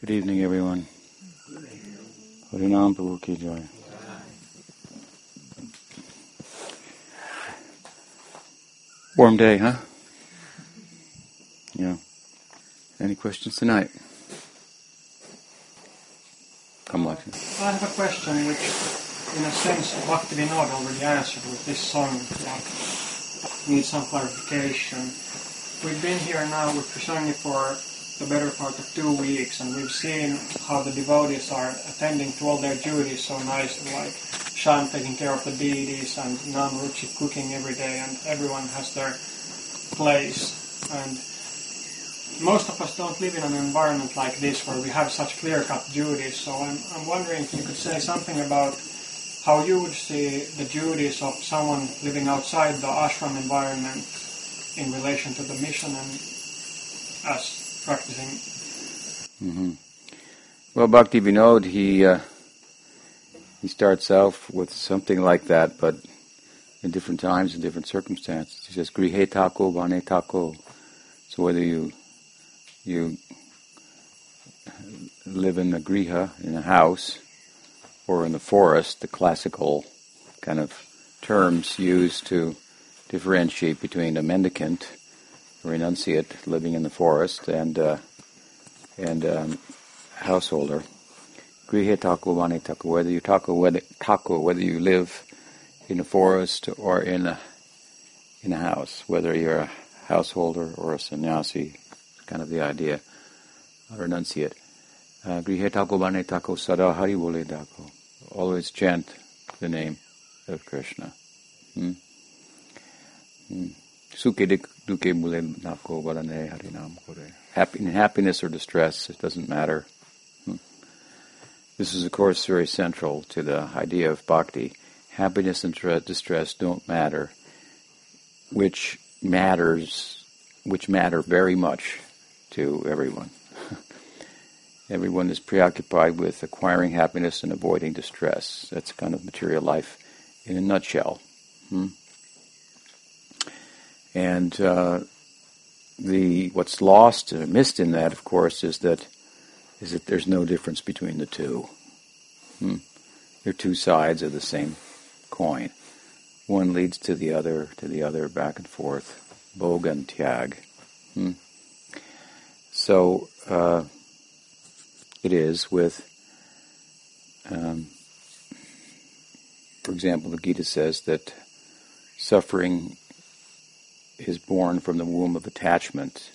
Good evening, everyone. Ki Jai. Warm day, huh? Yeah. Any questions tonight? Come on. I have a question which, in a sense, Bhaktivinoda already answered with this song that needs some clarification. We've been here now with Krishna for the better part of two weeks, and we've seen how the devotees are attending to all their duties so nicely, like Shan taking care of the deities and Nam Ruchi cooking every day, and everyone has their place. And most of us don't live in an environment like this where we have such clear-cut duties. So I'm, I'm wondering if you could say something about how you would see the duties of someone living outside the ashram environment in relation to the mission and us practicing. hmm Well, Bhakti Vinod, he uh, he starts off with something like that, but in different times and different circumstances. He says, "Grihe tako vane tako." So whether you you live in a griha, in a house, or in the forest, the classical kind of terms used to differentiate between a mendicant, renunciate living in the forest, and uh, and um, householder. Grihe taku taku. Whether you taku, whether taku, whether you live in a forest or in a in a house, whether you're a householder or a sannyasi, kind of the idea, renunciate. Uh, Grihe taku taku sada hari taku. Always chant the name of Krishna. Hmm? Hmm. Suke duke mule nako varane harinam kore. In happiness or distress, it doesn't matter. Hmm. This is, of course, very central to the idea of bhakti. Happiness and distress don't matter, which matters, which matter very much to everyone. everyone is preoccupied with acquiring happiness and avoiding distress. That's kind of material life in a nutshell. Hmm? And uh, the what's lost or missed in that, of course, is that is that there's no difference between the two. Hmm? They're two sides of the same coin. One leads to the other, to the other, back and forth. Bhog and tyag. Hmm? So uh, it is with, um, for example, the Gita says that suffering is born from the womb of attachment,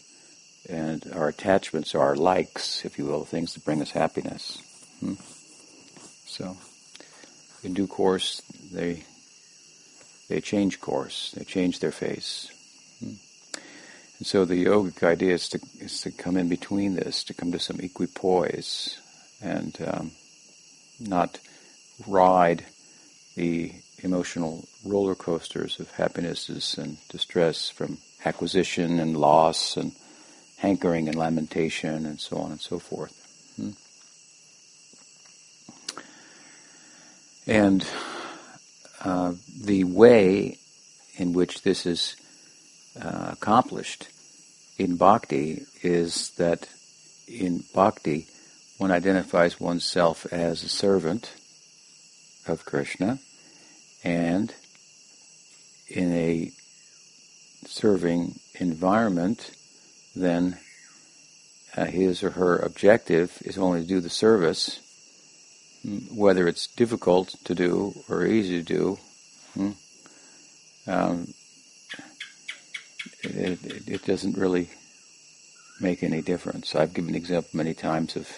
and our attachments are our likes, if you will, things that bring us happiness. Hmm? So, in due course, they they change course, they change their face. Hmm? And so the yogic idea is to is to come in between this, to come to some equipoise, and um, not ride the emotional roller coasters of happinesses and distress from acquisition and loss and hankering and lamentation and so on and so forth. Hmm? And uh, the way in which this is uh, accomplished in bhakti is that in bhakti one identifies oneself as a servant of Krishna and in a serving environment then uh, his or her objective is only to do the service whether it's difficult to do or easy to do, hmm, um, it, it, it, doesn't really make any difference. I've given the example many times of,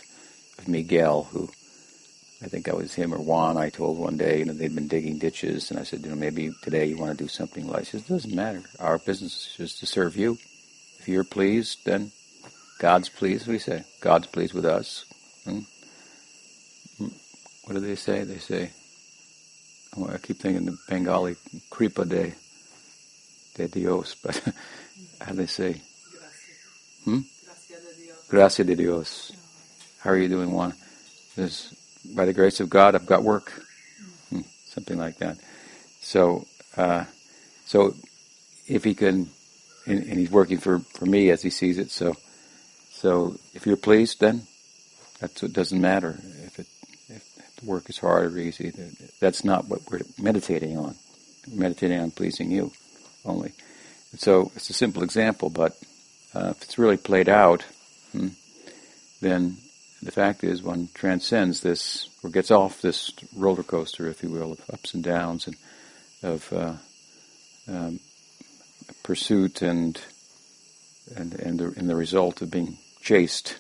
of Miguel, who I think I was him or Juan. I told one day, you know, they'd been digging ditches, and I said, you know, maybe today you want to do something like. this. it doesn't matter. Our business is just to serve you. If you're pleased, then God's pleased. We say God's pleased with us. Hmm? what do they say? They say, oh, I keep thinking the Bengali, Kripa de, de Dios, but how do they say? Hmm? Gracia de Dios. How are you doing, Juan? Says, by the grace of God, I've got work. Hmm, something like that. So, uh, so if he can, and, and, he's working for, for me as he sees it. So, so if you're pleased, then That's what doesn't matter if it if the work is hard or easy. That's not what we're meditating on. We're meditating on pleasing you only. And so it's a simple example, but uh, if it's really played out, hmm, then the fact is one transcends this or gets off this roller coaster, if you will, of ups and downs and of uh, um, pursuit and and and the, and the result of being chased.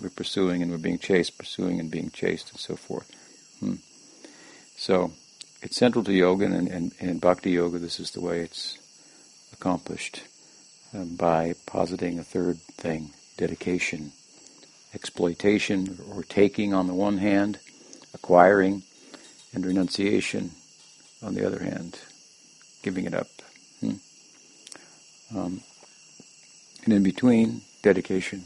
We're pursuing and we're being chased, pursuing and being chased, and so forth. Hmm. So it's central to yoga, and, and, in bhakti yoga, this is the way it's accomplished um, by positing a third thing: dedication, exploitation, or taking on the one hand, acquiring, and renunciation on the other hand, giving it up. Hmm. Um, and in between, dedication.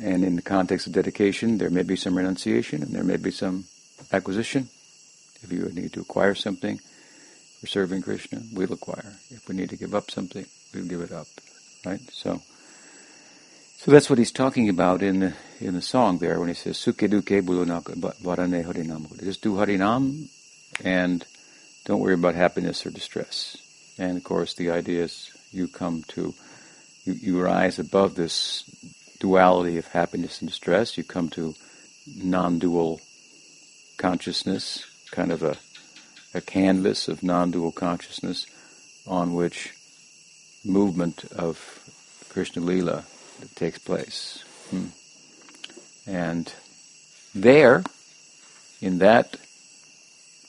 And in the context of dedication, there may be some renunciation and there may be some acquisition. If you need to acquire something for serving Krishna, we'll acquire. If we need to give up something, we'll give it up. Right? So, so that's what he's talking about in the in the song there when he says Sukhe duke bulunaka varane harinam. Just do harinam and don't worry about happiness or distress. And of course the idea is you come to you, you rise above this duality of happiness and distress. You come to non-dual consciousness, kind of a, a canvas of non-dual consciousness on which movement of Krishna Lila takes place. Hmm. And there, in that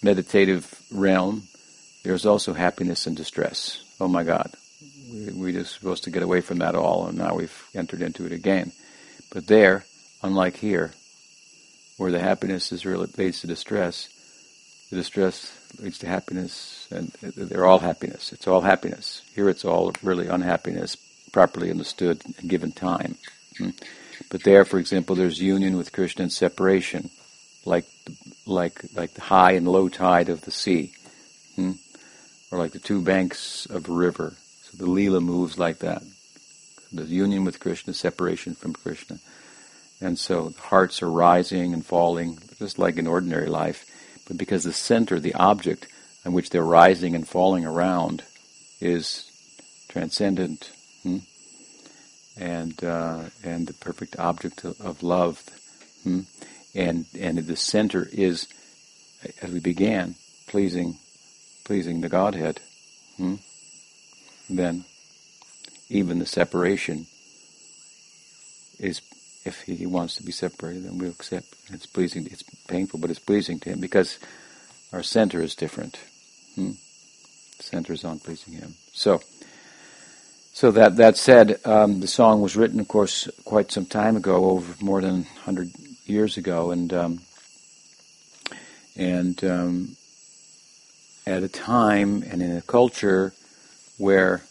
meditative realm, there's also happiness and distress. Oh my God, we, we just supposed to get away from that all, and now we've entered into it again. But there, unlike here, where the happiness is really leads to distress, the distress leads to happiness, and they're all happiness. It's all happiness. Here, it's all really unhappiness, properly understood and given time. Hmm. But there, for example, there's union with Krishna and separation, like like like the high and low tide of the sea, hmm? or like the two banks of a river So the lila moves like that. The union with Krishna, separation from Krishna. And so hearts are rising and falling, just like in ordinary life. But because the center, the object on which they're rising and falling around, is transcendent? And uh, and the perfect object of, love, hmm? and and the center is, as we began, pleasing, pleasing the Godhead. Hmm? then even the separation is, if he wants to be separated, then we'll accept. It's pleasing. It's painful, but it's pleasing to him because our center is different. Hmm? Center is on pleasing him. So, so that that said, um, the song was written, of course, quite some time ago, over more than hundred years ago, and um, and um, at a time and in a culture where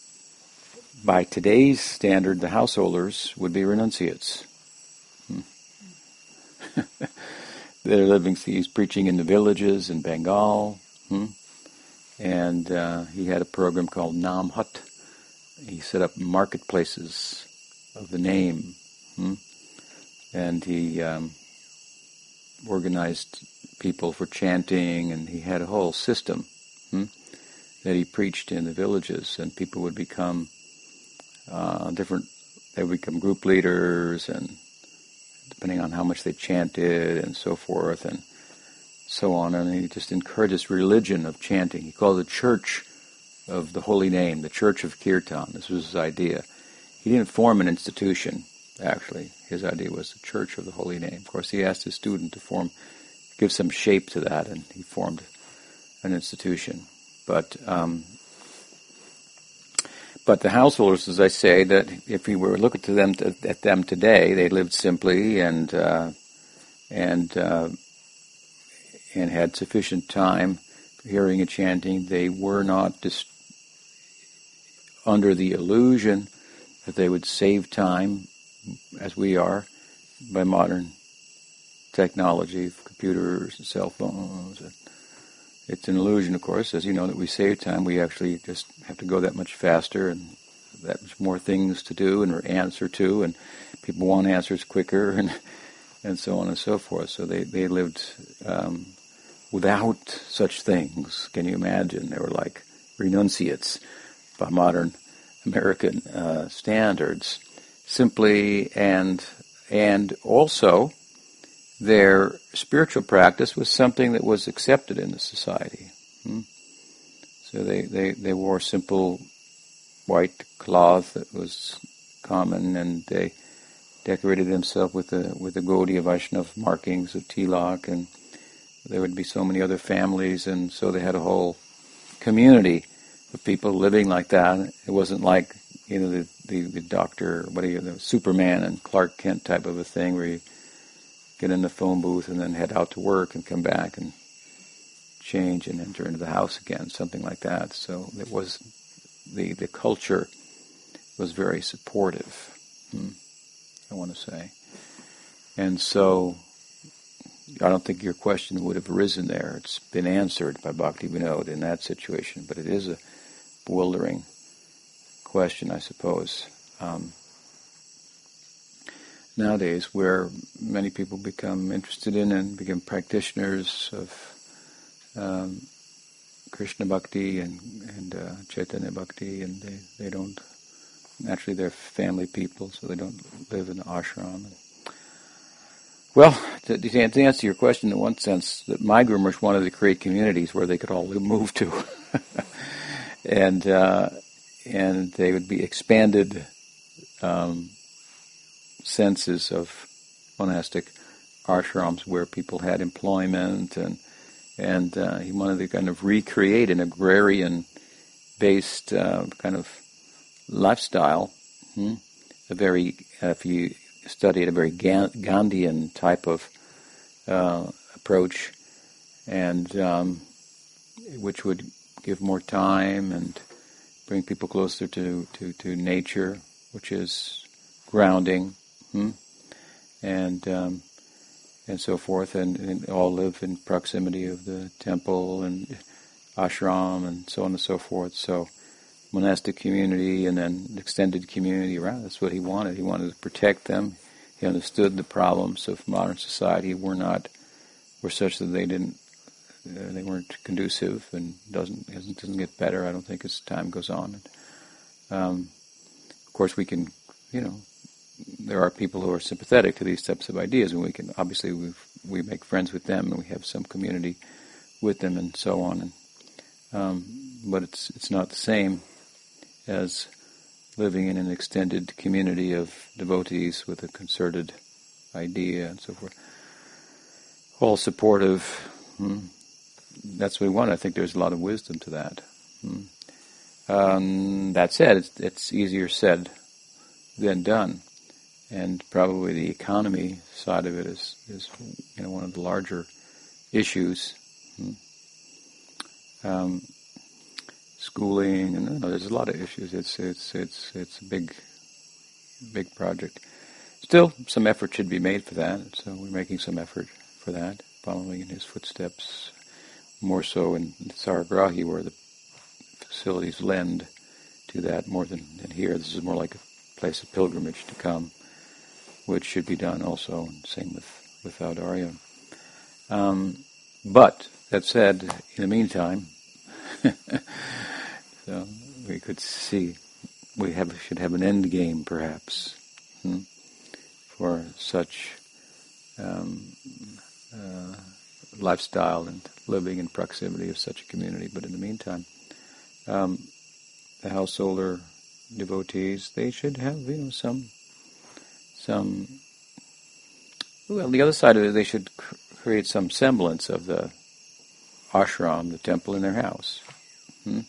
by today's standard the householders would be renunciates. Hmm. They're living, he's preaching in the villages in Bengal. Hmm? And uh, he had a program called Nam Hut. He set up marketplaces of the name. Hmm? And he um, organized people for chanting, and he had a whole system. Hmm? that he preached in the villages, and people would become uh, different. They would become group leaders, and depending on how much they chanted and so forth, and so on. And he just encouraged this religion of chanting. He called it the Church of the Holy Name, the Church of Kirtan. This was his idea. He didn't form an institution. Actually, his idea was the Church of the Holy Name. Of course, he asked his student to form, give some shape to that, and he formed an institution. But um, but the householders, as I say, that if we were looking to them at them today, they lived simply and uh, and uh, and had sufficient time for hearing and chanting. They were not dis- under the illusion that they would save time, as we are, by modern technology, computers and cell phones. It's an illusion, of course, as you know, that we save time. We actually just have to go that much faster and that much more things to do and answer to, and people want answers quicker, and and so on and so forth. So they, they lived um, without such things. Can you imagine? They were like renunciates by modern American uh, standards, simply and and also their spiritual practice was something that was accepted in the society. Hmm? So they, they, they wore simple white cloth that was common, and they decorated themselves with the with the Gaudiya Vaishnava markings of tilak, and there would be so many other families, and so they had a whole community of people living like that. It wasn't like you know the the, the doctor, what are you, the Superman and Clark Kent type of a thing, where you get in the phone booth and then head out to work and come back and change and enter into the house again, something like that. So it was the the culture was very supportive. Hmm, I want to say, and so I don't think your question would have arisen there. It's been answered by Bhakti Vinod in that situation, but it is a bewildering question, I suppose. Um, nowadays, where many people become interested in and become practitioners of um, Krishna Bhakti and, and uh, Chaitanya Bhakti, and they, they don't, naturally they're family people, so they don't live in the ashram. Well, to, to, answer your question, in one sense, that my groomers wanted to create communities where they could all move to, and uh, and they would be expanded um, senses of monastic ashrams where people had employment and and uh, he wanted to kind of recreate an agrarian-based uh, kind of lifestyle. Hmm? A very, if you studied a very Gandhian type of uh, approach, and um, which would give more time and bring people closer to, to, to nature, which is grounding, hmm? and um, and so forth, and, and, all live in proximity of the temple and ashram and so on and so forth. So monastic community and then extended community around. That's what he wanted. He wanted to protect them. He understood the problems of modern society were not were such that they didn't uh, they weren't conducive and doesn't doesn't get better. I don't think as time goes on. Um, of course, we can you know there are people who are sympathetic to these types of ideas, and we can obviously we we make friends with them, and we have some community with them, and so on. And um, but it's it's not the same as living in an extended community of devotees with a concerted idea and so forth. All supportive. Hmm. That's what we want. I think there's a lot of wisdom to that. Hmm. Um, that said, it's, it's easier said than done and probably the economy side of it is, is you know one of the larger issues. Hmm. Um, schooling and you know, there's a lot of issues. It's it's it's it's a big big project. Still, some effort should be made for that. So we're making some effort for that, following in his footsteps. More so in Saragrahi, where the facilities lend to that more than, than here. This is more like a place of pilgrimage to come which should be done also. Same with with Audarya. Um, but that said, in the meantime, so we could see we have should have an end game perhaps hmm, for such um, uh, lifestyle and living in proximity of such a community. But in the meantime, um, the householder devotees they should have you know some some. Well, the other side of it, they should cr- create some semblance of the ashram, the temple in their house. Hmm?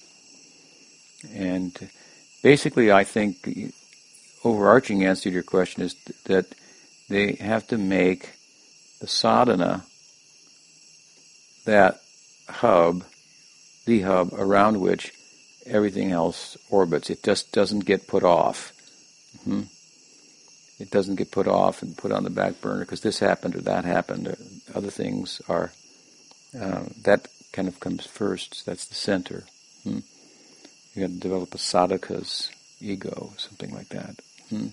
And basically, I think the overarching answer to your question is th- that they have to make the sadhana that hub, the hub around which everything else orbits. It just doesn't get put off. hmm it doesn't get put off and put on the back burner because this happened or that happened. Or other things are uh, that kind of comes first. That's the center. Hmm? You got to develop a sadhaka's ego, something like that. Hmm?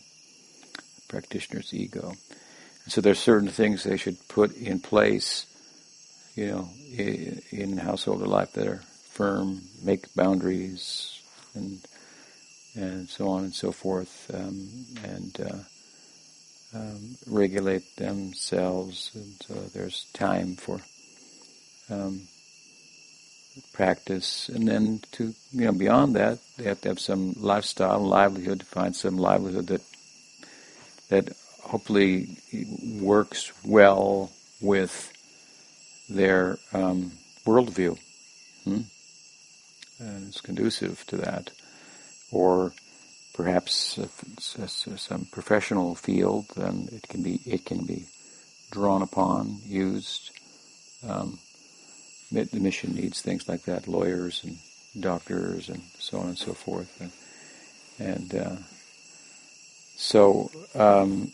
practitioner's ego. And So there's certain things they should put in place, you know, in, in household life that are firm, make boundaries, and and so on and so forth, um, and uh, um, regulate themselves. And so there's time for um, practice, and then to you know beyond that, they have to have some lifestyle, livelihood, to find some livelihood that that hopefully works well with their um, worldview, hmm? and it's conducive to that, or perhaps if it's some professional field, then it can be it can be drawn upon, used. Um, the mission needs things like that, lawyers and doctors and so on and so forth. And, and uh, so, um,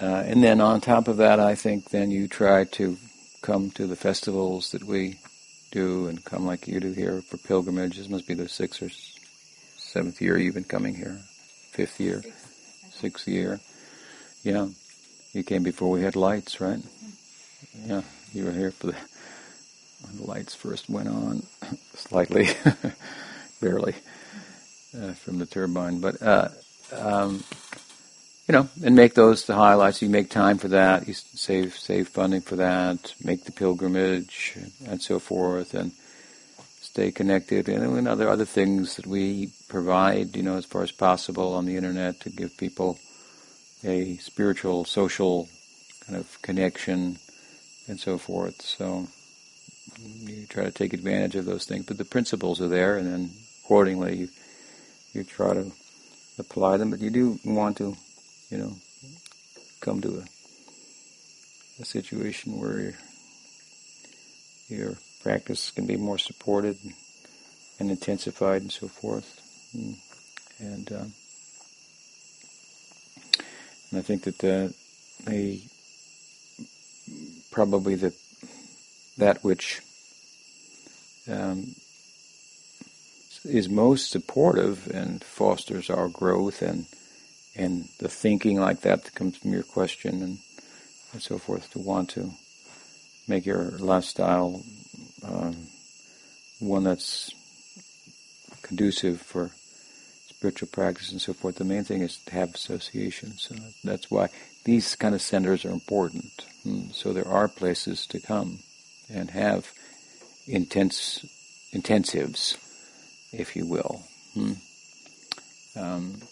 uh, and then on top of that, I think then you try to come to the festivals that we do and come like you do here for pilgrimages. This must be the sixth or seventh year you've been coming here, fifth year, sixth year. Yeah, you came before we had lights, right? Yeah. You were here for the when the lights first went on, slightly, barely, uh, from the turbine. But uh, um, you know, and make those the highlights. You make time for that. You save save funding for that. Make the pilgrimage and so forth, and stay connected. And, then other other things that we provide, you know, as far as possible on the internet to give people a spiritual, social kind of connection and so forth. So you try to take advantage of those things, but the principles are there, and then accordingly you you try to apply them. But you do want to, you know, come to a, a situation where your your practice can be more supported and intensified and so forth. And, and, uh, and I think that the, the probably the that which um, is most supportive and fosters our growth and and the thinking like that that comes from your question and, and so forth to want to make your lifestyle um, one that's conducive for spiritual practice and so forth. The main thing is to have associations. So that's why these kind of centers are important. Hmm. So there are places to come and have intense intensives, if you will. Hmm. Um,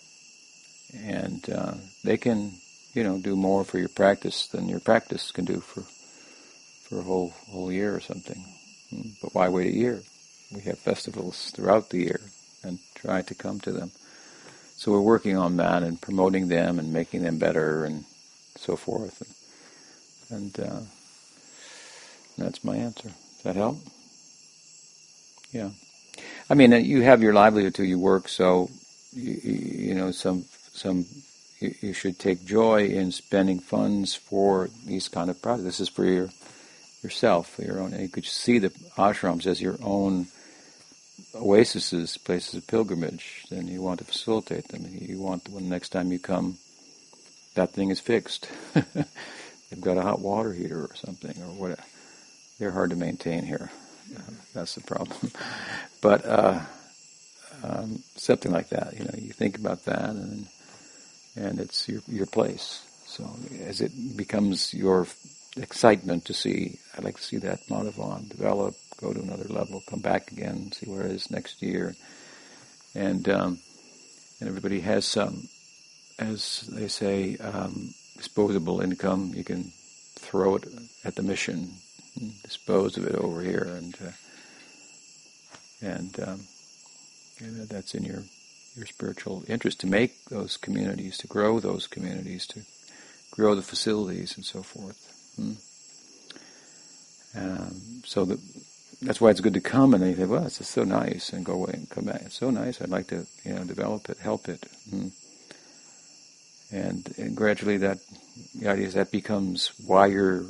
and uh, they can, you know, do more for your practice than your practice can do for for a whole whole year or something. Hmm. But why wait a year? We have festivals throughout the year, and try to come to them. So we're working on that and promoting them and making them better and so forth. And, and uh, that's my answer. Does that help? Yeah. I mean, uh, you have your livelihood till you work, so you, you know some some you, you, should take joy in spending funds for these kind of projects. This is for your yourself, for your own. And you could see the ashrams as your own oases, places of pilgrimage. Then you want to facilitate them. You want when the next time you come, that thing is fixed. They've got a hot water heater or something or whatever. They're hard to maintain here. Uh, that's the problem. but uh, um, something like that, you know, you think about that, and and it's your your place. So as it becomes your excitement to see, I'd like to see that Madhavan develop, go to another level, come back again, see where it is next year, and um, and everybody has some as they say, um, disposable income. You can throw it at the mission, dispose of it over here, and uh, and, um, and that's in your your spiritual interest to make those communities, to grow those communities, to grow the facilities, and so forth. Hmm. Um, so that that's why it's good to come and they say, well, it's so nice, and go away and come back. It's so nice. I'd like to, you know, develop it, help it. Hmm and, and gradually that the idea is that becomes why you're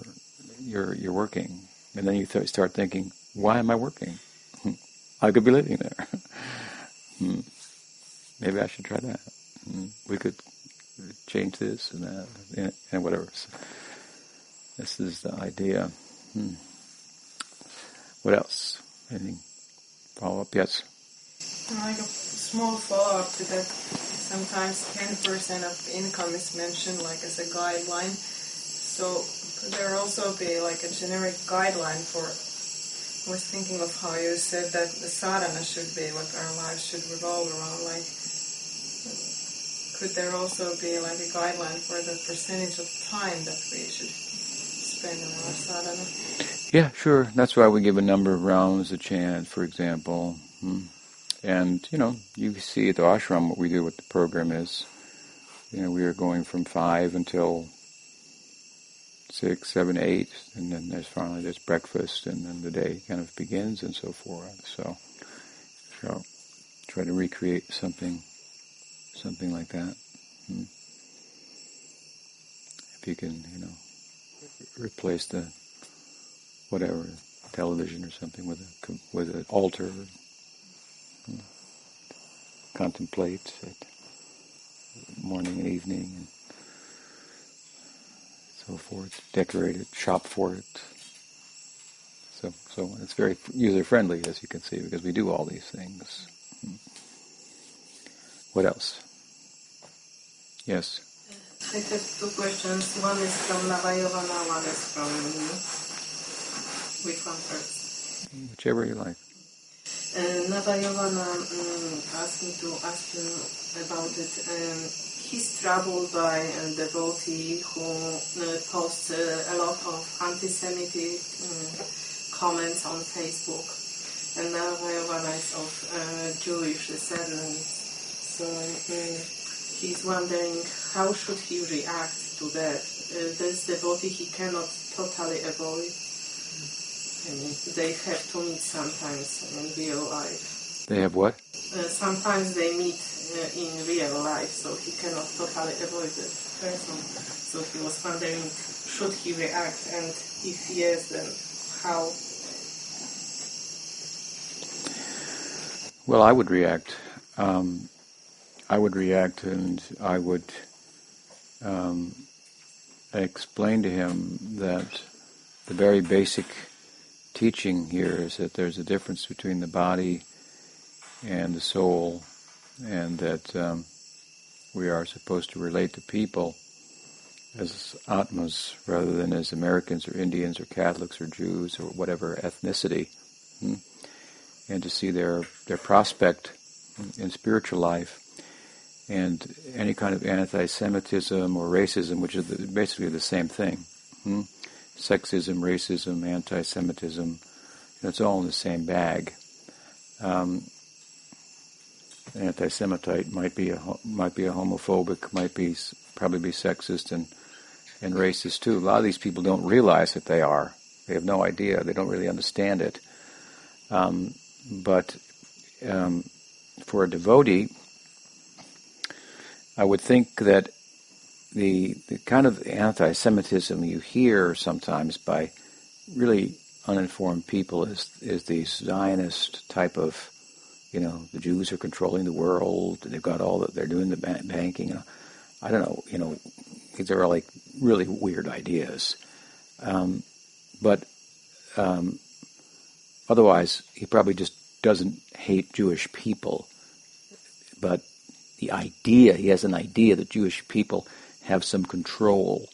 you're you're working, and then you th- start thinking, why am I working? I could be living there. hmm. Maybe I should try that. Hmm. We could change this and that, and, and whatever. So this is the idea. Hmm. What else? Anything? Follow up? Yes. Like a small follow up to that. Sometimes 10% of income is mentioned like as a guideline. So could there also be like a generic guideline for was thinking of how you said that the sadhana should be what our lives should revolve around. Like, could there also be like a guideline for the percentage of time that we should spend on our sadhana? Yeah, sure. That's why we give a number of rounds a chant, for example. Hmm. And, you know, you see at the ashram what we do, what the program is. You know, we are going from five until six, seven, eight, and then there's finally there's breakfast, and then the day kind of begins and so forth. So, so try to recreate something, something like that. Hmm. If you can, you know, replace the whatever television or something with a with an altar. Hmm. Contemplate it morning and evening. And, so forth, decorate it, shop for it. So, so it's very user friendly, as you can see, because we do all these things. Hmm. What else? Yes. I have two questions. One is from Navayovana, one is from me. Which one first? Whichever you like. Uh, Navayovana um, asked me to ask you about it. Um, he's troubled by a devotee who uh, posts uh, a lot of anti-Semitic uh, comments on Facebook. And Navayovana is of uh, Jewish descent. So um, he's wondering how should he react to that. Uh, this devotee he cannot totally avoid. I mean, they have to meet sometimes in real life. They have what? Uh, sometimes they meet uh, in real life, so he cannot totally avoid the person. So he was wondering, should he react, and if yes, then how? Well, I would react. Um, I would react, and I would um, explain to him that the very basic teaching here is that there's a difference between the body and the soul, and that um, we are supposed to relate to people as atmas rather than as Americans or Indians or Catholics or Jews or whatever ethnicity, hmm? and to see their their prospect in spiritual life and any kind of anti-Semitism or racism, which is the, basically the same thing. Hmm? Sexism, racism, anti-Semitism, it's all in the same bag. Um, anti-Semitite might be a might be a homophobic, might be probably be sexist and and racist too. A lot of these people don't realize that they are. They have no idea. They don't really understand it. Um, but um, for a devotee, I would think that the, the kind of anti-Semitism you hear sometimes by really uninformed people is is the Zionist type of you know, the Jews are controlling the world. They've got all that. They're doing the banking. I don't know. You know, these are like really weird ideas. Um, but um, otherwise, he probably just doesn't hate Jewish people. But the idea, he has an idea that Jewish people have some control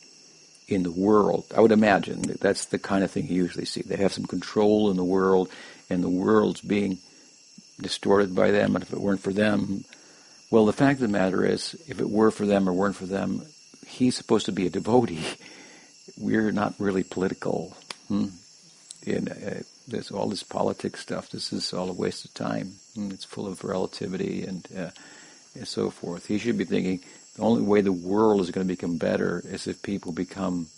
in the world. I would imagine that that's the kind of thing you usually see. They have some control in the world, and the world's being distorted by them, and if it weren't for them, well, the fact of the matter is, if it were for them or weren't for them, he's supposed to be a devotee. We're not really political. Hmm? And, uh, there's all this politics stuff. This is all a waste of time. Hmm? It's full of relativity and, uh, and so forth. He should be thinking the only way the world is going to become better is if people become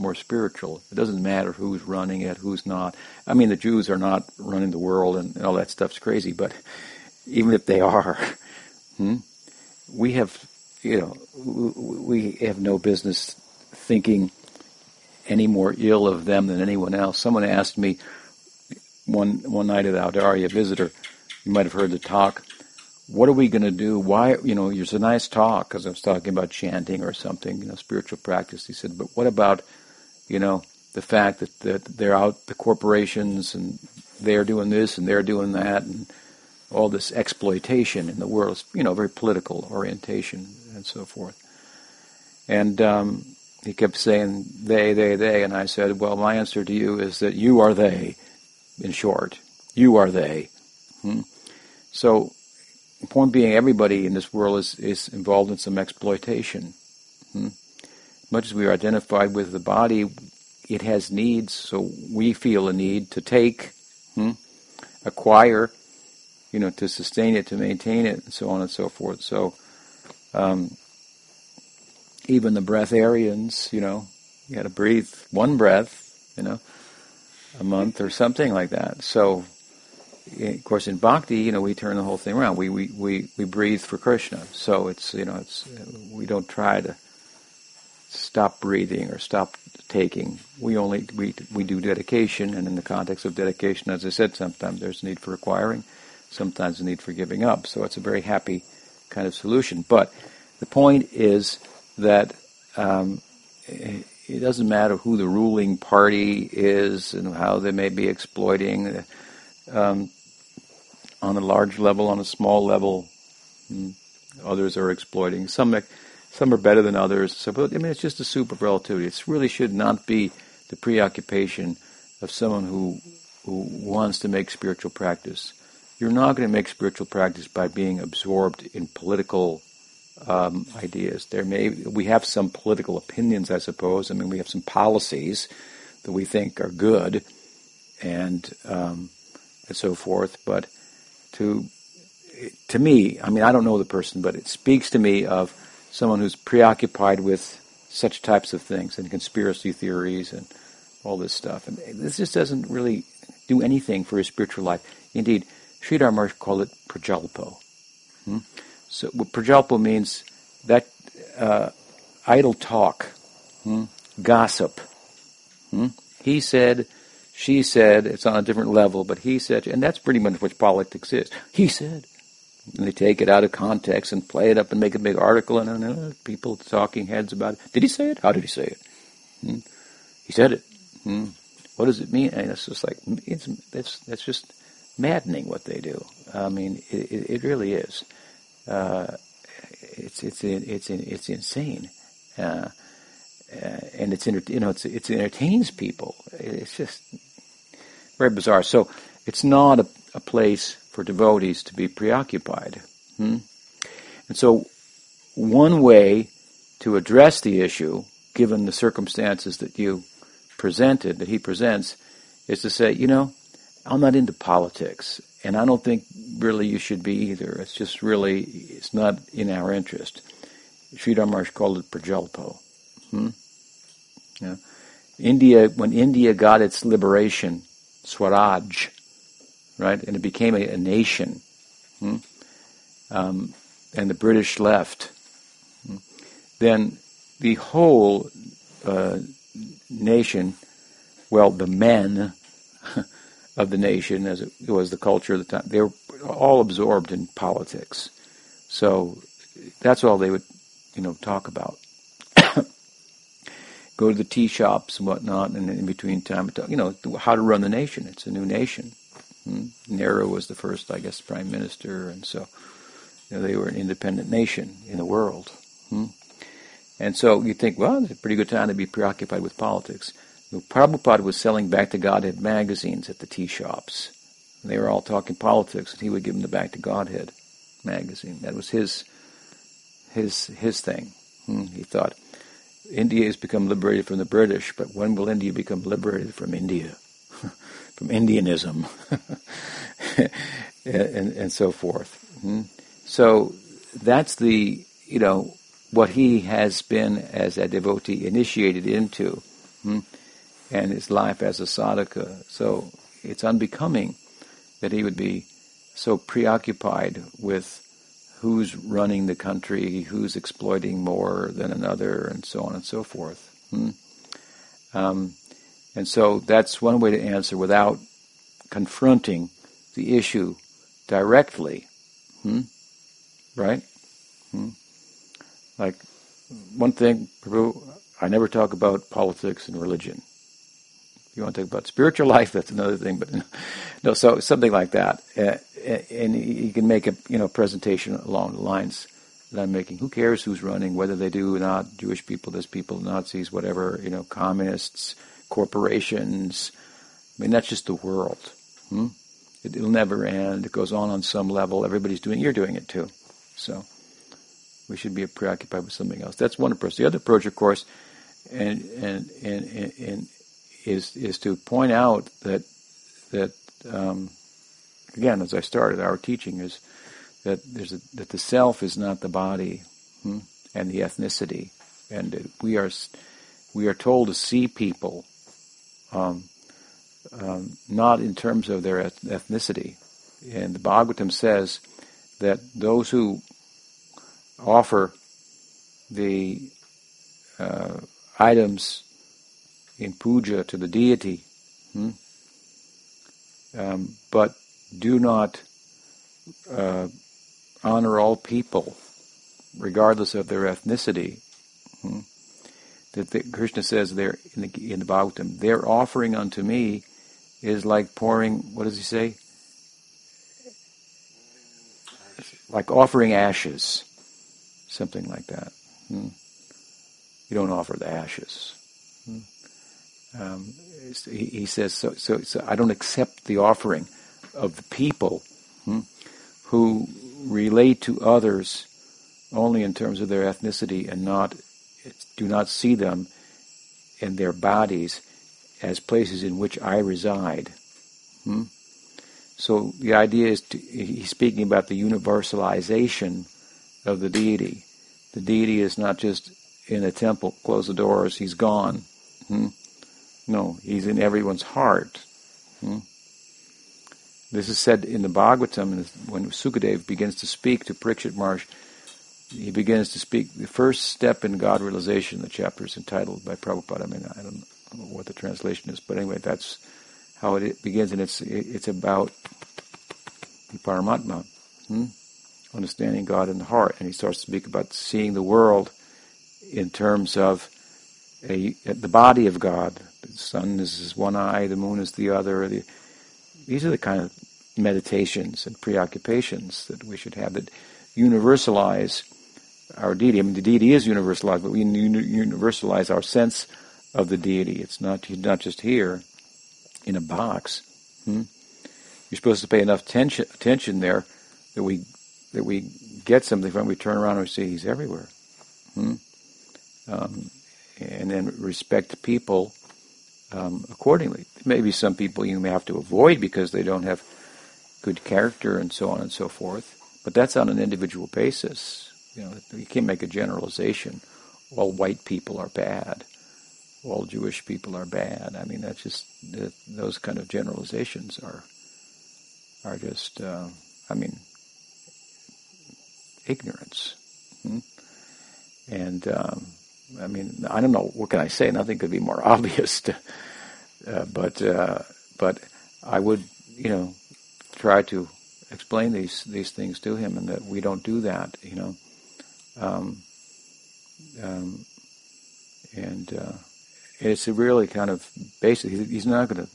more spiritual. It doesn't matter who's running it, who's not. I mean, the Jews are not running the world, and, all that stuff's crazy. But even if they are, hmm, we have, you know, we have no business thinking any more ill of them than anyone else. Someone asked me one one night at Audarya a visitor, you might have heard the talk. what are we going to do? Why, you know, there's a nice talk because I was talking about chanting or something, you know, spiritual practice. He said, but what about, you know, the fact that, that they're out, the corporations, and they're doing this and they're doing that, and all this exploitation in the world, you know, very political orientation and so forth. And um, he kept saying they, they, they, and I said, well, my answer to you is that you are they. In short, you are they. Hmm? So point being, everybody in this world is, is involved in some exploitation. Hmm? Much as we are identified with the body, it has needs, so we feel a need to take, hmm? acquire, you know, to sustain it, to maintain it, and so on and so forth. So, um, even the breatharians, you know, you got to breathe one breath, you know, a month or something like that. So, of course, in bhakti, you know, we turn the whole thing around. We we we, we breathe for Krishna. So it's you know, it's we don't try to stop breathing or stop taking. We only we we do dedication, and in the context of dedication, as I said, sometimes there's a need for acquiring, sometimes a need for giving up. So it's a very happy kind of solution. But the point is that um, it doesn't matter who the ruling party is and how they may be exploiting. Um, on a large level, on a small level, hmm, others are exploiting. Some some are better than others. So, but I mean, it's just a soup of relativity. It really should not be the preoccupation of someone who who wants to make spiritual practice. You're not going to make spiritual practice by being absorbed in political um, ideas. There may we have some political opinions, I suppose. I mean, we have some policies that we think are good, and um, and so forth. But to to me, I mean, I don't know the person, but it speaks to me of someone who's preoccupied with such types of things and conspiracy theories and all this stuff. And this just doesn't really do anything for his spiritual life. Indeed, Sridhar Maharaj called it prajalpo. Hmm? So prajalpo means that uh, idle talk, hmm? gossip. Hmm? He said, she said, it's on a different level, but he said, and that's pretty much what politics is. He said. And they take it out of context and play it up and make a big article, and uh, people talking heads about it. Did he say it? How did he say it? Hmm? He said it. Hmm? What does it mean? And it's just like it's that's that's just maddening what they do. I mean, it, it really is. Uh, it's it's it's it's insane. Uh, uh, and it's you know it's it entertains people. It's just very bizarre. So it's not a, a place for devotees to be preoccupied. Hmm? And so one way to address the issue, given the circumstances that you presented, that he presents, is to say, you know, I'm not into politics, and I don't think really you should be either. It's just really, it's not in our interest. Sridhar Maharaj called it prajalpo. Hmm? Yeah. India, when India got its liberation, Swaraj, right? And it became a, a nation. Hmm? Um, and the British left. Hmm? Then the whole uh, nation, well, the men of the nation, as it was the culture of the time, they were all absorbed in politics. So that's all they would, you know, talk about go to the tea shops and whatnot, and in between time, you know, how to run the nation. It's a new nation. Hmm? Nehru was the first, I guess, prime minister, and so you know, they were an independent nation in the world. Hmm? And so you think, well, it's a pretty good time to be preoccupied with politics. Prabhupada was selling Back to Godhead magazines at the tea shops. They were all talking politics, and he would give them the Back to Godhead magazine. That was his his his thing. Hmm? He thought, India has become liberated from the British, but when will India become liberated from India, from Indianism, and, and, so forth? Hmm? So that's the you know what he has been as a devotee initiated into, hmm? and his life as a sadhaka. So it's unbecoming that he would be so preoccupied with who's running the country, who's exploiting more than another, and so on and so forth. Hmm? Um, and so that's one way to answer without confronting the issue directly. Hmm? right? Hmm? Like one thing, Prabhu, I never talk about politics and religion. If you want to talk about spiritual life, that's another thing. But no, so something like that, and you can make a you know presentation along the lines that I'm making. Who cares who's running, whether they do or not? Jewish people, this people, Nazis, whatever. You know, communists, corporations. I mean, that's just the world. Hmm? It, will never end. It goes on on some level. Everybody's doing. You're doing it too. So we should be preoccupied with something else. That's one approach. The other approach, of course, and and and, and is is to point out that that um, again, as I started, our teaching is that there's a, that the self is not the body hmm, and the ethnicity, and we are we are told to see people um, um, not in terms of their ethnicity, and the Bhagavatam says that those who offer the uh, items in puja to the deity, hmm, um, but do not uh, honor all people, regardless of their ethnicity. Hmm? That the, Krishna says there in the, in the Bhagavatam, their offering unto me is like pouring. What does he say? Like offering ashes, something like that. Hmm? You don't offer the ashes. Hmm? Um, he, he, says so, so, so. I don't accept the offering of the people hmm, who relate to others only in terms of their ethnicity and not do not see them in their bodies as places in which I reside. Hmm? So the idea is to, he's speaking about the universalization of the deity. The deity is not just in a temple, close the doors, he's gone. Hmm? No, he's in everyone's heart. Hmm? This is said in the Bhagavatam when Sukadev begins to speak to Parikshit Maharaj. He begins to speak the first step in God realization. The chapter is entitled by Prabhupada. I mean, I don't know what the translation is, but anyway, that's how it begins, and it's it's about the Paramatma, hmm? understanding God in the heart, and he starts to speak about seeing the world in terms of a, the body of God. The sun is one eye, the moon is the other. The, these are the kind of meditations and preoccupations that we should have that universalize our deity. I mean, the deity is universalized, but we universalize our sense of the deity. It's not not just here in a box. Hmm? You're supposed to pay enough tension, attention there that we that we get something from. We turn around and we see He's everywhere. Hmm? Um, and then respect people um, accordingly. Maybe some people you may have to avoid because they don't have good character and so on and so forth. But that's on an individual basis. You know, you can't make a generalization. All white people are bad. All Jewish people are bad. I mean, that's just those kind of generalizations are are just. Uh, I mean, ignorance. Hmm? And um, I mean, I don't know what can I say. Nothing could be more obvious. To, uh, but uh, but I would, you know, try to explain these these things to him, and that we don't do that, you know. Um, um, and uh, it's really kind of basic. He's not going to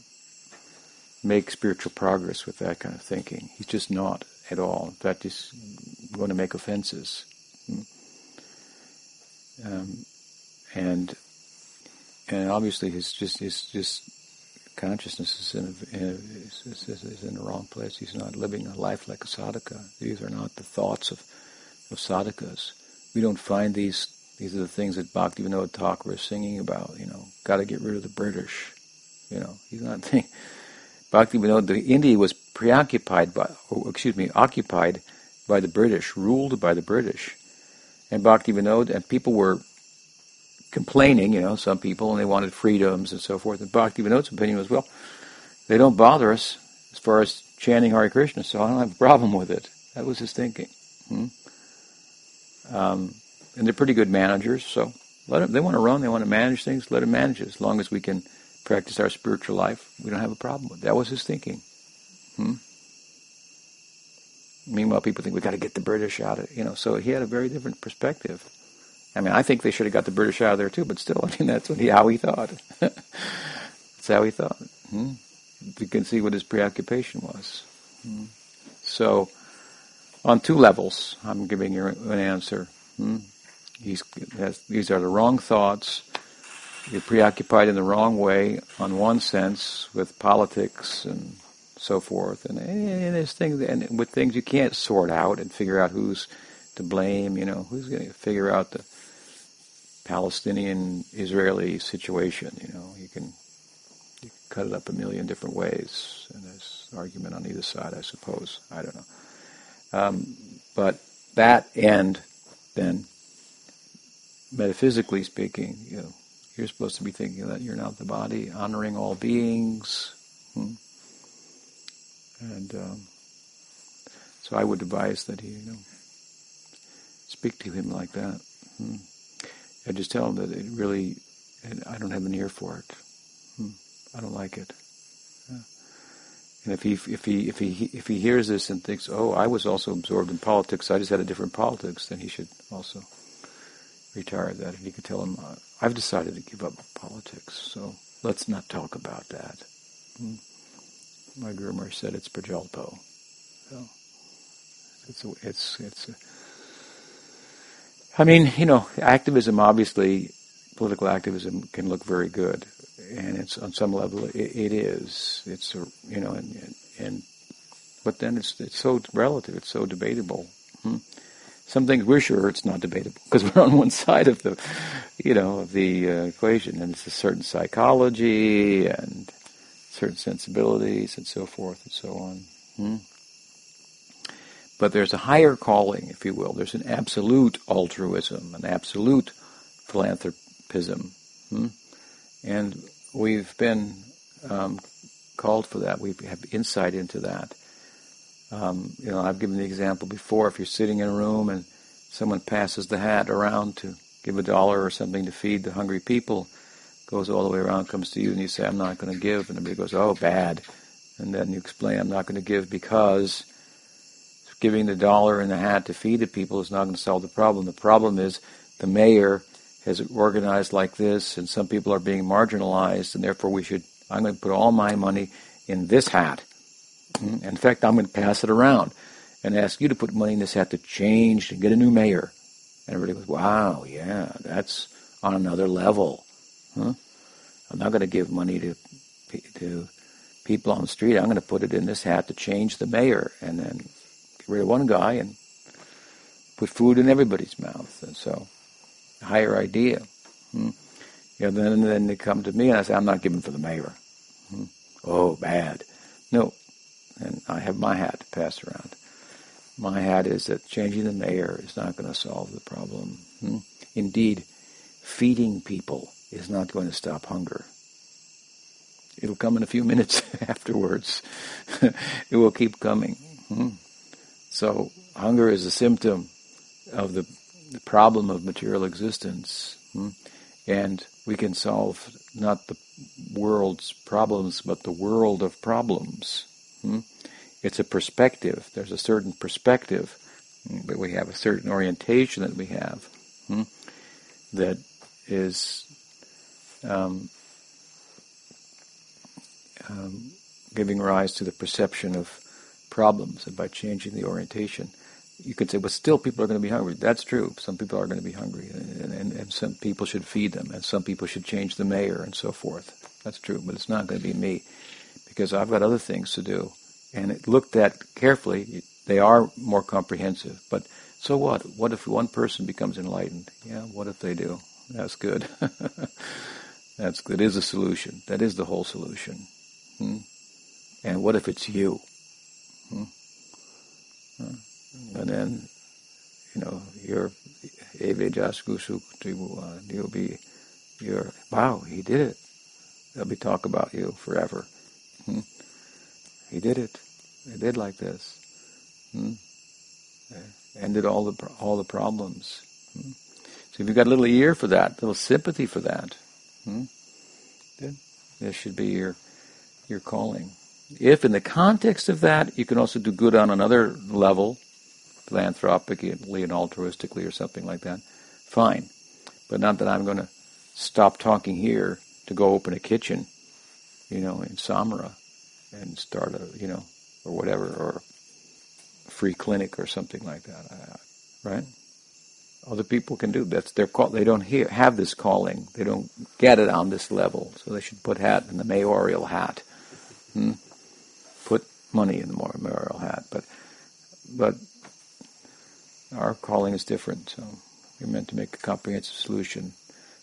make spiritual progress with that kind of thinking. He's just not at all. In fact, he's going to make offenses. Um, and and obviously his just his just consciousness is in, a, in a, is, is, is, in the wrong place. He's not living a life like a sadhaka. These are not the thoughts of, of sadhakas. We don't find these. These are the things that Bhakti Bhaktivinoda Thakur is singing about. You know, got to get rid of the British. You know, he's not thinking. The India was preoccupied by, excuse me, occupied by the British, ruled by the British, and Bhakti Bhaktivinoda and people were complaining, you know, some people, and they wanted freedoms and so forth. And Bhakti Bhaktivinoda's opinion was, well, they don't bother us as far as chanting Hare Krishna, so I don't have a problem with it. That was his thinking. Hmm? Um, and they're pretty good managers, so let them, they want to run, they want to manage things, let them manage it. As long as we can practice our spiritual life, we don't have a problem with it. That was his thinking. Hmm? Meanwhile, people think we've got to get the British out of you know. So he had a very different perspective. I mean, I think they should have got the British out of there too, but still, I mean, that's he, how he thought. that's how he thought. Hmm? You can see what his preoccupation was. Hmm? So, on two levels, I'm giving you an answer. Hmm? Has, these are the wrong thoughts. You're preoccupied in the wrong way, on one sense, with politics and so forth, and, and things and with things you can't sort out and figure out who's to blame. You know, who's going to figure out the Palestinian-Israeli situation? You know, you can, you can cut it up a million different ways, and there's argument on either side, I suppose. I don't know, um, but that end, then, metaphysically speaking, you know, you're supposed to be thinking that you're not the body, honoring all beings. Hmm? And um, so I would advise that he, you know, speak to him like that. Hmm. And just tell him that it really, I don't have an ear for it. Hmm. I don't like it. And if he if he if he if he hears this and thinks, "Oh, I was also absorbed in politics. I just had a different politics," then he should also retire that. And he could tell him, "I've decided to give up politics, so let's not talk about that." Hmm my groomer said it's Prajalpo. So it's a, it's it's. A, I mean, you know, activism obviously, political activism can look very good, and it's on some level it, it is. It's a, you know, and, and, and but then it's it's so relative. It's so debatable. Hmm? Some things we're sure it's not debatable because we're on one side of the, you know, of the uh, equation, and it's a certain psychology and certain sensibilities and so forth and so on. Hmm? But there's a higher calling, if you will. There's an absolute altruism, an absolute philanthropism. Hmm? And we've been um, called for that. We have insight into that. Um, you know, I've given the example before. If you're sitting in a room and someone passes the hat around to give a dollar or something to feed the hungry people, goes all the way around, comes to you, and you say, I'm not going to give. And everybody goes, oh, bad. And then you explain, I'm not going to give because giving the dollar and the hat to feed the people is not going to solve the problem. The problem is the mayor has organized like this, and some people are being marginalized, and therefore we should, I'm going to put all my money in this hat. Hmm? In fact, I'm going to pass it around and ask you to put money in this hat to change and get a new mayor. And everybody goes, wow, yeah, that's on another level. Huh? I'm not going to give money to to people on the street. I'm going to put it in this hat to change the mayor, and then get rid of one guy and put food in everybody's mouth. And so, higher idea. Hmm. You know, then then they come to me and I say, I'm not giving for the mayor. Hmm. Oh, bad. No, and I have my hat to pass around. My hat is that changing the mayor is not going to solve the problem. Hmm. Indeed, feeding people is not going to stop hunger. It'll come in a few minutes afterwards. it will keep coming. Hmm? So hunger is a symptom of the, the problem of material existence. Hmm? And we can solve not the world's problems, but the world of problems. Hmm? It's a perspective. There's a certain perspective that we have, a certain orientation that we have hmm? that is um, um, giving rise to the perception of problems, and by changing the orientation, you could say, but still people are going to be hungry. That's true. Some people are going to be hungry, and, and, and some people should feed them, and some people should change the mayor, and so forth. That's true, but it's not going to be me, because I've got other things to do. And it looked at carefully, they are more comprehensive. But so what? What if one person becomes enlightened? Yeah, what if they do? That's good. That's good. that is a solution. That is the whole solution. Hmm? And what if it's you? Hmm? And then, you know, Jaskusu, uh, you'll be, you're, wow, he did it. There'll be talk about you forever. Hmm? He did it. He did like this. Hmm? Ended all the all the problems. Hmm? So if you've got a little ear for that, a little sympathy for that, Hmm? This should be your your calling. If in the context of that you can also do good on another level, philanthropically and altruistically or something like that, fine. But not that I'm going to stop talking here to go open a kitchen, you know, in Samara and start a, you know, or whatever, or free clinic or something like that, right? Other people can do that's their call. They don't hear, have this calling. They don't get it on this level, so they should put hat in the mayoral hat. Hmm? Put money in the mayoral hat, but but our calling is different. So you're meant to make a comprehensive solution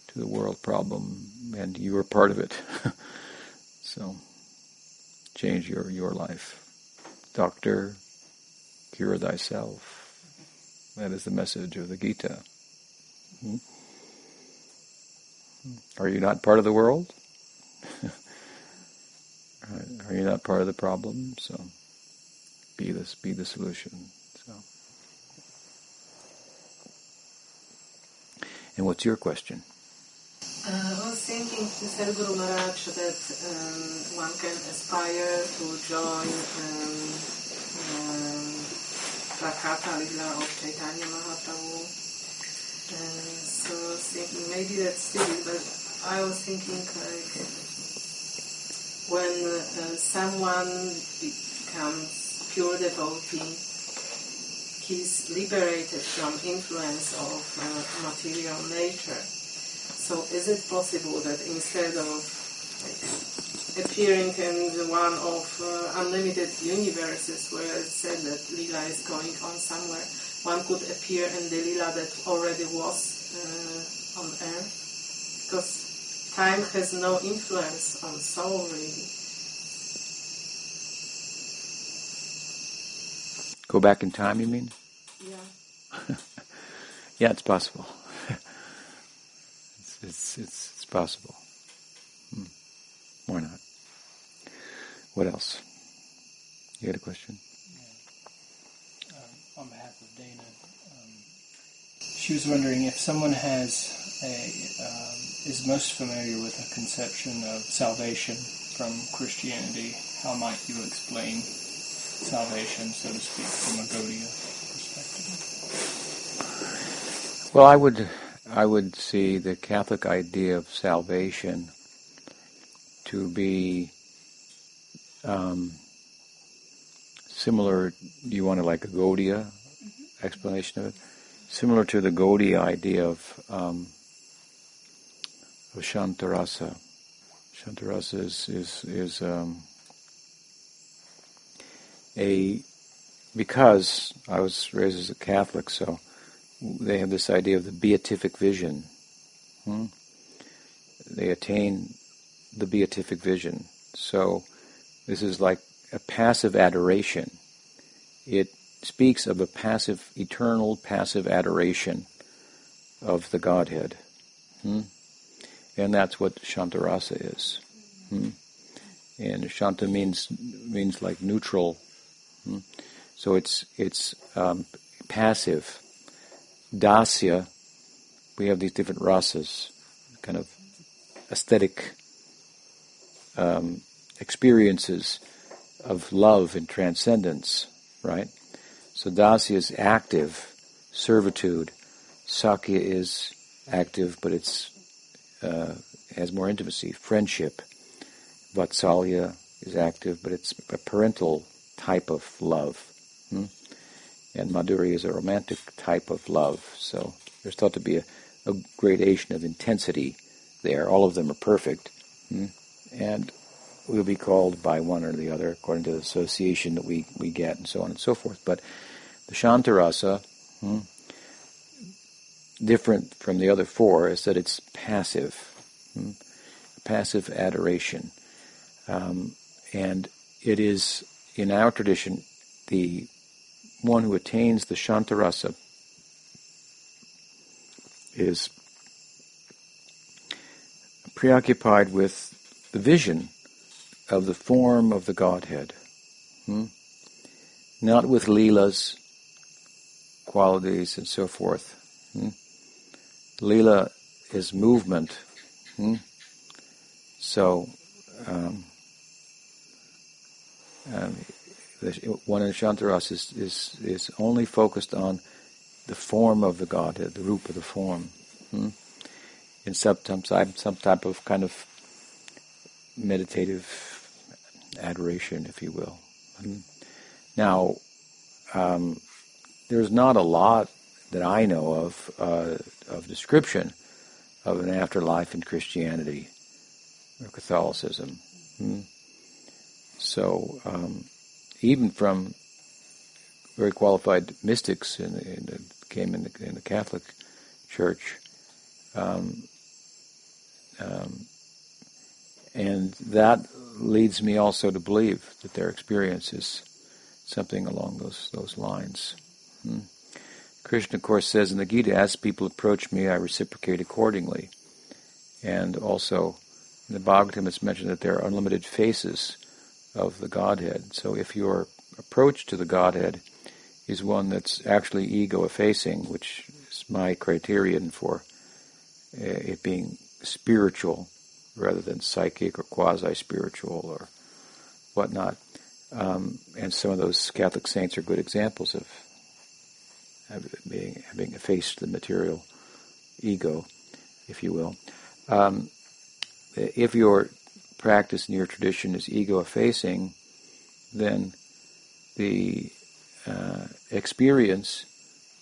to the world problem, and you are part of it. so change your, your life. Doctor, cure thyself. That is the message of the Gita. Hmm? Are you not part of the world? Are you not part of the problem? So be this be the solution. So And what's your question? Uh, I was thinking, you said Guru Maharaj that um, one can aspire to join um, um, Prakata Lila of Chaitanya Mahaprabhu. So I was thinking, maybe that's silly, but I was thinking like when uh, someone becomes pure devotee, he's liberated from influence of uh, material nature so is it possible that instead of appearing in one of uh, unlimited universes where it's said that Lila is going on somewhere, one could appear in the Lila that already was uh, on earth? Because time has no influence on soul really. Go back in time, you mean? Yeah. yeah, it's possible it's, it's, it's possible. Hmm. Why not? What else? You had a question? Yeah. Um, on behalf of Dana, um, she was wondering if someone has a um, is most familiar with a conception of salvation from Christianity, how might you explain salvation, so to speak, from a Gaudiya perspective? Well, I would I would see the Catholic idea of salvation to be um, similar. Do you want to like a Gaudiya mm-hmm. explanation of it? Similar to the Gaudiya idea of um, of Shantarasa. Shantarasa is is, is um, a because I was raised as a Catholic, so they have this idea of the beatific vision. Hmm? They attain the beatific vision. So this is like a passive adoration. It speaks of a passive, eternal passive adoration of the Godhead. Hmm? And that's what Shantarasa is. Hmm? And Shanta means means like neutral. Hmm? So it's it's um, passive dasya, we have these different rasas, kind of aesthetic um, experiences of love and transcendence, right? So dasya is active, servitude. Sakhya is active, but it's uh, has more intimacy, friendship. Vatsalya is active, but it's a parental type of love. Hmm? and Madhurya is a romantic type of love. So there's thought to be a, a gradation of intensity there. All of them are perfect, hmm? and will be called by one or the other according to the association that we, we get, and so on and so forth. But the Shantarasa, hmm, different from the other four, is that it's passive, hmm, passive adoration, um, and it is in our tradition the one who attains the Shantarasa is preoccupied with the vision of the form of the Godhead, hmm? not with Leela's qualities and so forth. Hmm? Leela is movement. Hmm? So, um, Um, one in Shantaras is, is, is only focused on the form of the Godhead, the of the form. Hmm? In some, some type of kind of meditative adoration, if you will. Hmm? Now, um, there's not a lot that I know of uh, of description of an afterlife in Christianity or Catholicism. Hmm? So um, even from very qualified mystics in, in came in the, in the, Catholic Church, um, um, and that leads me also to believe that their experience is something along those those lines. Hmm. Krishna, of course, says in the Gita, as people approach me, I reciprocate accordingly. And also, in the Bhagavatam, it's mentioned that there are unlimited faces of the Godhead. So if your approach to the Godhead is one that's actually ego effacing, which is my criterion for uh, it being spiritual rather than psychic or quasi spiritual or whatnot. Um, and some of those Catholic saints are good examples of being, having effaced the material ego, if you will. Um, if your practice in your tradition is ego effacing, then the uh, experience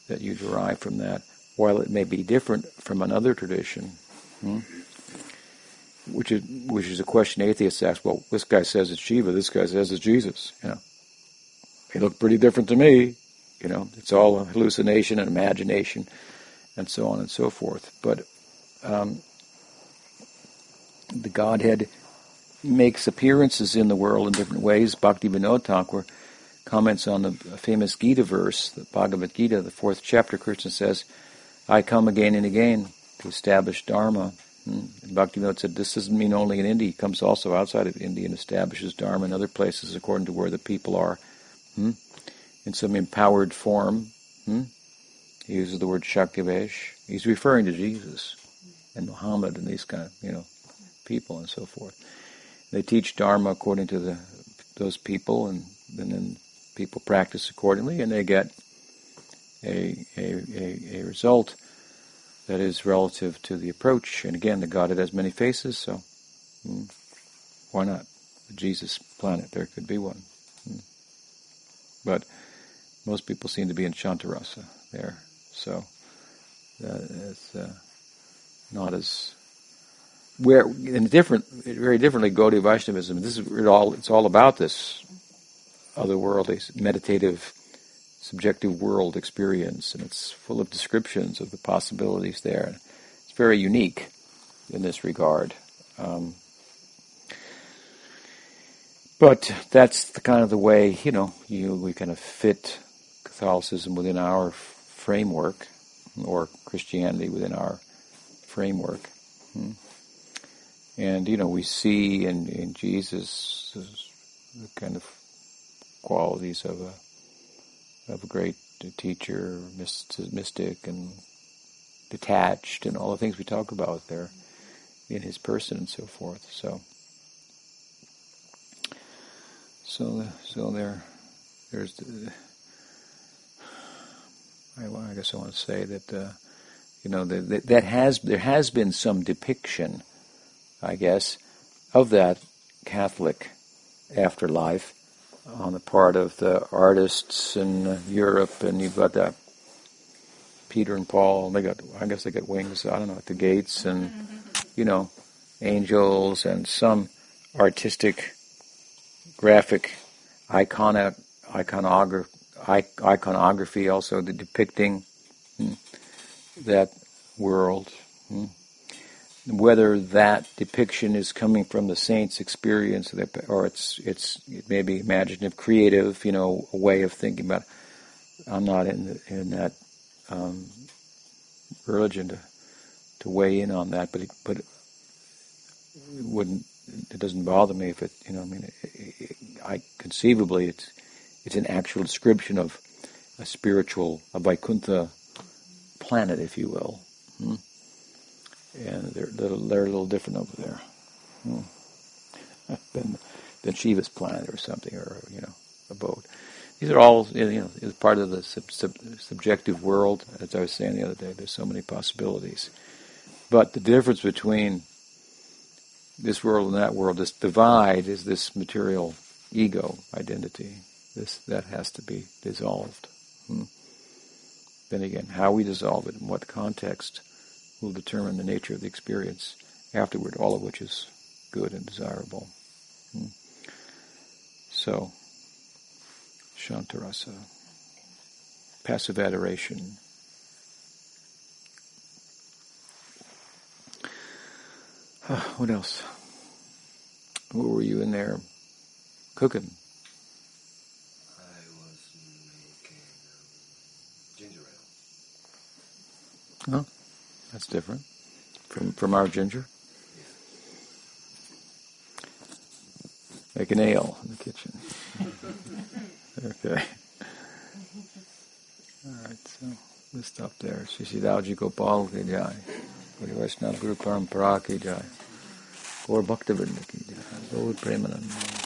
that you derive from that, while it may be different from another tradition, hmm, which is which is a question atheists ask. Well, this guy says it's Shiva, this guy says it's Jesus. You know, they look pretty different to me. You know, it's all hallucination and imagination, and so on and so forth. But um, the Godhead makes appearances in the world in different ways. Bhakti Vinod Thakur comments on the famous Gita verse, the Bhagavad Gita, the fourth chapter. Krishna says, "I come again and again to establish Dharma." Hmm. And Bhakti Vinod said, "This doesn't mean only in India. He comes also outside of India and establishes Dharma in other places according to where the people are." Hmm? In some empowered form. Hmm? He uses the word Shaktivesh. He's referring to Jesus and Muhammad and these kind of you know people and so forth. They teach Dharma according to the those people, and, and then people practice accordingly, and they get a, a, a, a result that is relative to the approach. And again, the Godhead has many faces, so hmm, why not? The Jesus planet, there could be one. Hmm. But most people seem to be in Shantarasa there, so uh, it's uh, not as where in different, very differently, Gaudiya Vaishnavism. This is it all. It's all about this otherworldly, meditative, subjective world experience, and it's full of descriptions of the possibilities there. It's very unique in this regard. Um, but that's the kind of the way you know you we kind of fit Catholicism within our framework, or Christianity within our framework. Hmm. And, you know, we see in, in Jesus the kind of qualities of a, of a great teacher, mystic, and detached, and all the things we talk about there in his person and so forth. So, so, so there, there's the, I, I guess I want to say that, uh, you know, that, that has, there has been some depiction I guess, of that Catholic afterlife on the part of the artists in Europe, and you've got that Peter and Paul. They got, I guess, they got wings. I don't know, at the gates, and you know, angels, and some artistic, graphic, iconic, iconography, iconography also the depicting hmm, that world. Whether that depiction is coming from the saint's experience or it's it's it may be imaginative, creative, you know, a way of thinking about. It. I'm not in the, in that um, religion to to weigh in on that, but it, but it wouldn't it doesn't bother me if it you know I mean it, I conceivably it's it's an actual description of a spiritual a Vaikuntha planet, if you will. Hmm? And they're, they're, they're a little different over there. Hmm. I've than Shiva's planet or something, or you know, abode. These are all you know is part of the sub, sub, subjective world. As I was saying the other day, there's so many possibilities. But the difference between this world and that world, this divide, is this material ego identity. This that has to be dissolved. Hmm. Then again, how we dissolve it, in what context, will determine the nature of the experience afterward. All of which is good and desirable. Hmm. So, Shantarasa, passive adoration. what else? What were you in there cooking? I was making um, ginger ale. Oh, that's different from from our ginger. Make an ale in the kitchen. okay. All right, so we'll stop there. Shri Dauji Gopal ki jai. Guru Vaishnava Guru Parampara ki jai. Gaur Bhaktivinoda ki jai. Gaur Premanand.